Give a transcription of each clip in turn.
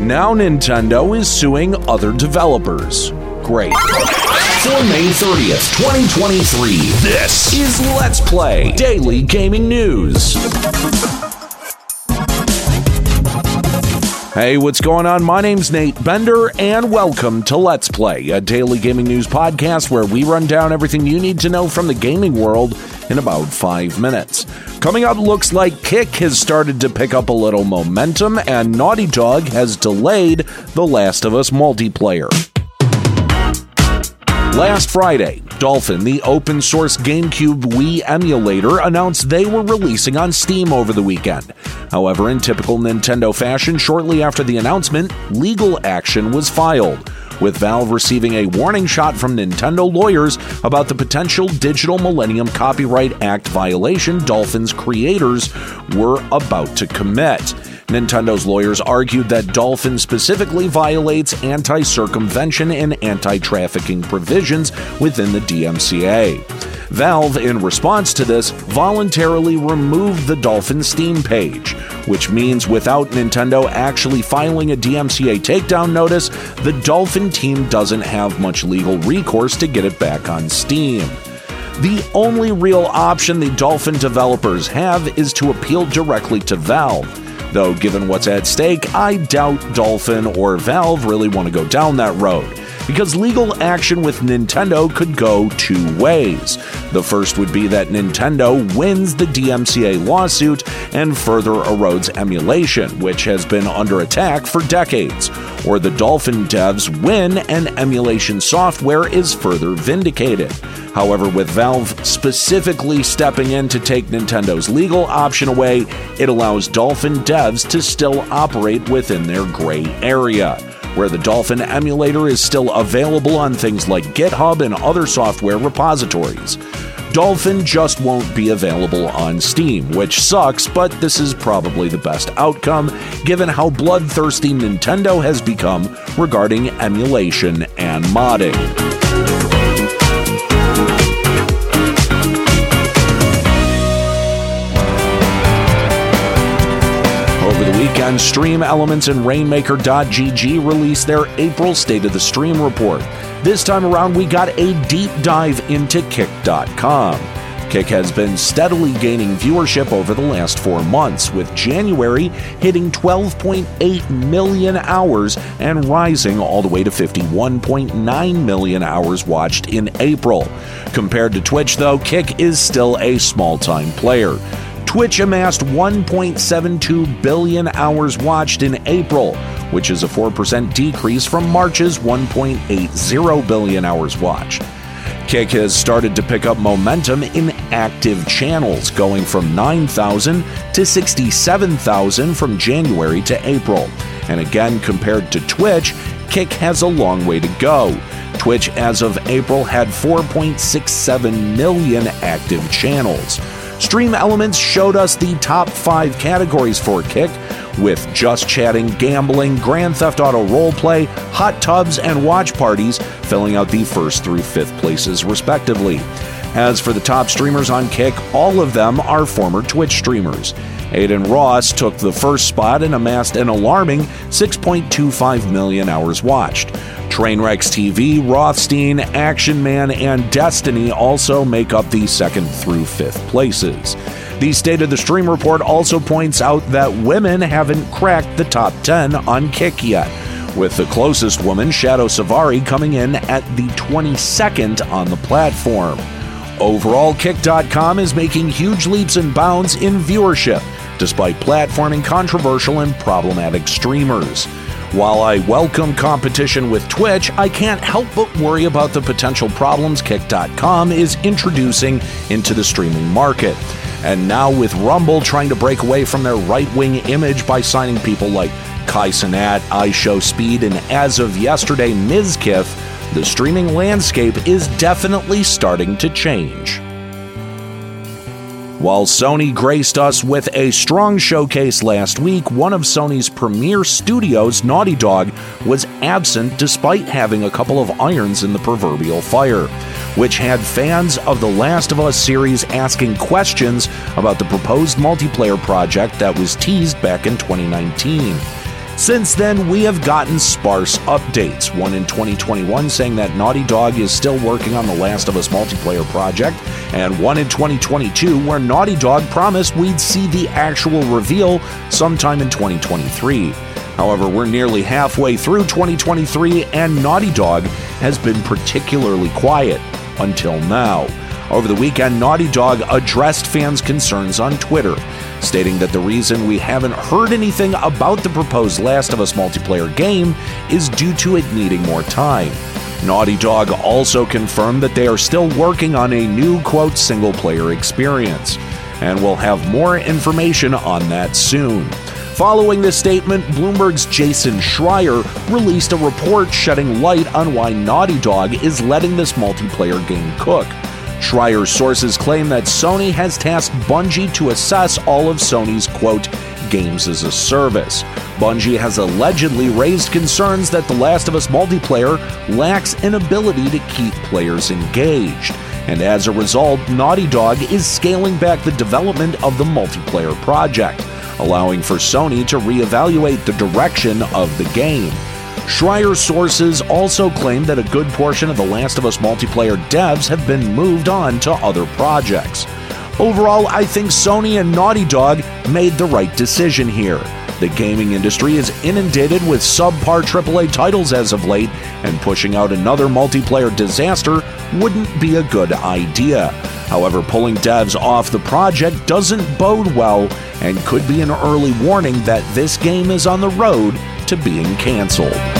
Now Nintendo is suing other developers. Great. For May 30th, 2023, This is Let's Play Daily Gaming News. Hey, what's going on? My name's Nate Bender, and welcome to Let's Play, a daily gaming news podcast where we run down everything you need to know from the gaming world in about five minutes. Coming up, looks like Kick has started to pick up a little momentum, and Naughty Dog has delayed The Last of Us multiplayer. Last Friday, Dolphin, the open source GameCube Wii emulator, announced they were releasing on Steam over the weekend. However, in typical Nintendo fashion, shortly after the announcement, legal action was filed, with Valve receiving a warning shot from Nintendo lawyers about the potential Digital Millennium Copyright Act violation Dolphin's creators were about to commit. Nintendo's lawyers argued that Dolphin specifically violates anti circumvention and anti trafficking provisions within the DMCA. Valve, in response to this, voluntarily removed the Dolphin Steam page, which means without Nintendo actually filing a DMCA takedown notice, the Dolphin team doesn't have much legal recourse to get it back on Steam. The only real option the Dolphin developers have is to appeal directly to Valve. Though, given what's at stake, I doubt Dolphin or Valve really want to go down that road, because legal action with Nintendo could go two ways. The first would be that Nintendo wins the DMCA lawsuit and further erodes emulation, which has been under attack for decades, or the Dolphin devs win and emulation software is further vindicated. However, with Valve specifically stepping in to take Nintendo's legal option away, it allows Dolphin devs to still operate within their gray area, where the Dolphin emulator is still available on things like GitHub and other software repositories. Dolphin just won't be available on Steam, which sucks, but this is probably the best outcome given how bloodthirsty Nintendo has become regarding emulation and modding. Weekend, Stream Elements and Rainmaker.gg released their April State of the Stream report. This time around, we got a deep dive into Kick.com. Kick has been steadily gaining viewership over the last four months, with January hitting 12.8 million hours and rising all the way to 51.9 million hours watched in April. Compared to Twitch, though, Kick is still a small time player. Twitch amassed 1.72 billion hours watched in April, which is a 4% decrease from March's 1.80 billion hours watched. Kick has started to pick up momentum in active channels, going from 9,000 to 67,000 from January to April. And again, compared to Twitch, Kick has a long way to go. Twitch, as of April, had 4.67 million active channels. Stream Elements showed us the top five categories for Kick, with Just Chatting, Gambling, Grand Theft Auto Roleplay, Hot Tubs, and Watch Parties filling out the first through fifth places, respectively. As for the top streamers on Kick, all of them are former Twitch streamers. Adin Ross took the first spot and amassed an alarming 6.25 million hours watched. Trainwrecks TV, Roshtein, Action Man, and Destiny also make up the second through fifth places. The State of the Stream report also points out that women haven't cracked the top 10 on Kick yet, with the closest woman, Shadow Savari, coming in at the 22nd on the platform. Overall, Kick.com is making huge leaps and bounds in viewership, despite platforming controversial and problematic streamers. While I welcome competition with Twitch, I can't help but worry about the potential problems Kick.com is introducing into the streaming market. And now, with Rumble trying to break away from their right wing image by signing people like Kai Cenat, IShowSpeed, and as of yesterday, Mizkif, the streaming landscape is definitely starting to change. While Sony graced us with a strong showcase last week, one of Sony's premier studios, Naughty Dog, was absent despite having a couple of irons in the proverbial fire, which had fans of The Last of Us series asking questions about the proposed multiplayer project that was teased back in 2019. Since then, we have gotten sparse updates. One in 2021 saying that Naughty Dog is still working on the Last of Us multiplayer project, and one in 2022 where Naughty Dog promised we'd see the actual reveal sometime in 2023. However, we're nearly halfway through 2023, and Naughty Dog has been particularly quiet until now. Over the weekend, Naughty Dog addressed fans' concerns on Twitter, stating that the reason we haven't heard anything about the proposed Last of Us multiplayer game is due to it needing more time. Naughty Dog also confirmed that they are still working on a new, quote, single player experience, and will have more information on that soon. Following this statement, Bloomberg's Jason Schreier released a report shedding light on why Naughty Dog is letting this multiplayer game cook. Schreier's sources claim that Sony has tasked Bungie to assess all of Sony's, quote, games as a service. Bungie has allegedly raised concerns that The Last of Us multiplayer lacks an ability to keep players engaged. And as a result, Naughty Dog is scaling back the development of the multiplayer project, allowing for Sony to reevaluate the direction of the game. Schreier's sources also claim that a good portion of The Last of Us multiplayer devs have been moved on to other projects. Overall, I think Sony and Naughty Dog made the right decision here. The gaming industry is inundated with subpar AAA titles as of late, and pushing out another multiplayer disaster wouldn't be a good idea. However, pulling devs off the project doesn't bode well and could be an early warning that this game is on the road to being canceled.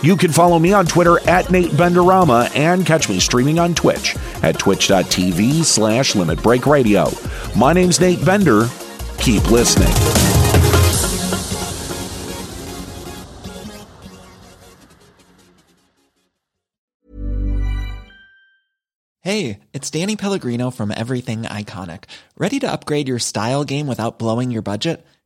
You can follow me on Twitter at Nate Benderama and catch me streaming on Twitch at twitch.tv slash Limit Break Radio. My name's Nate Bender. Keep listening. Hey, it's Danny Pellegrino from Everything Iconic. Ready to upgrade your style game without blowing your budget?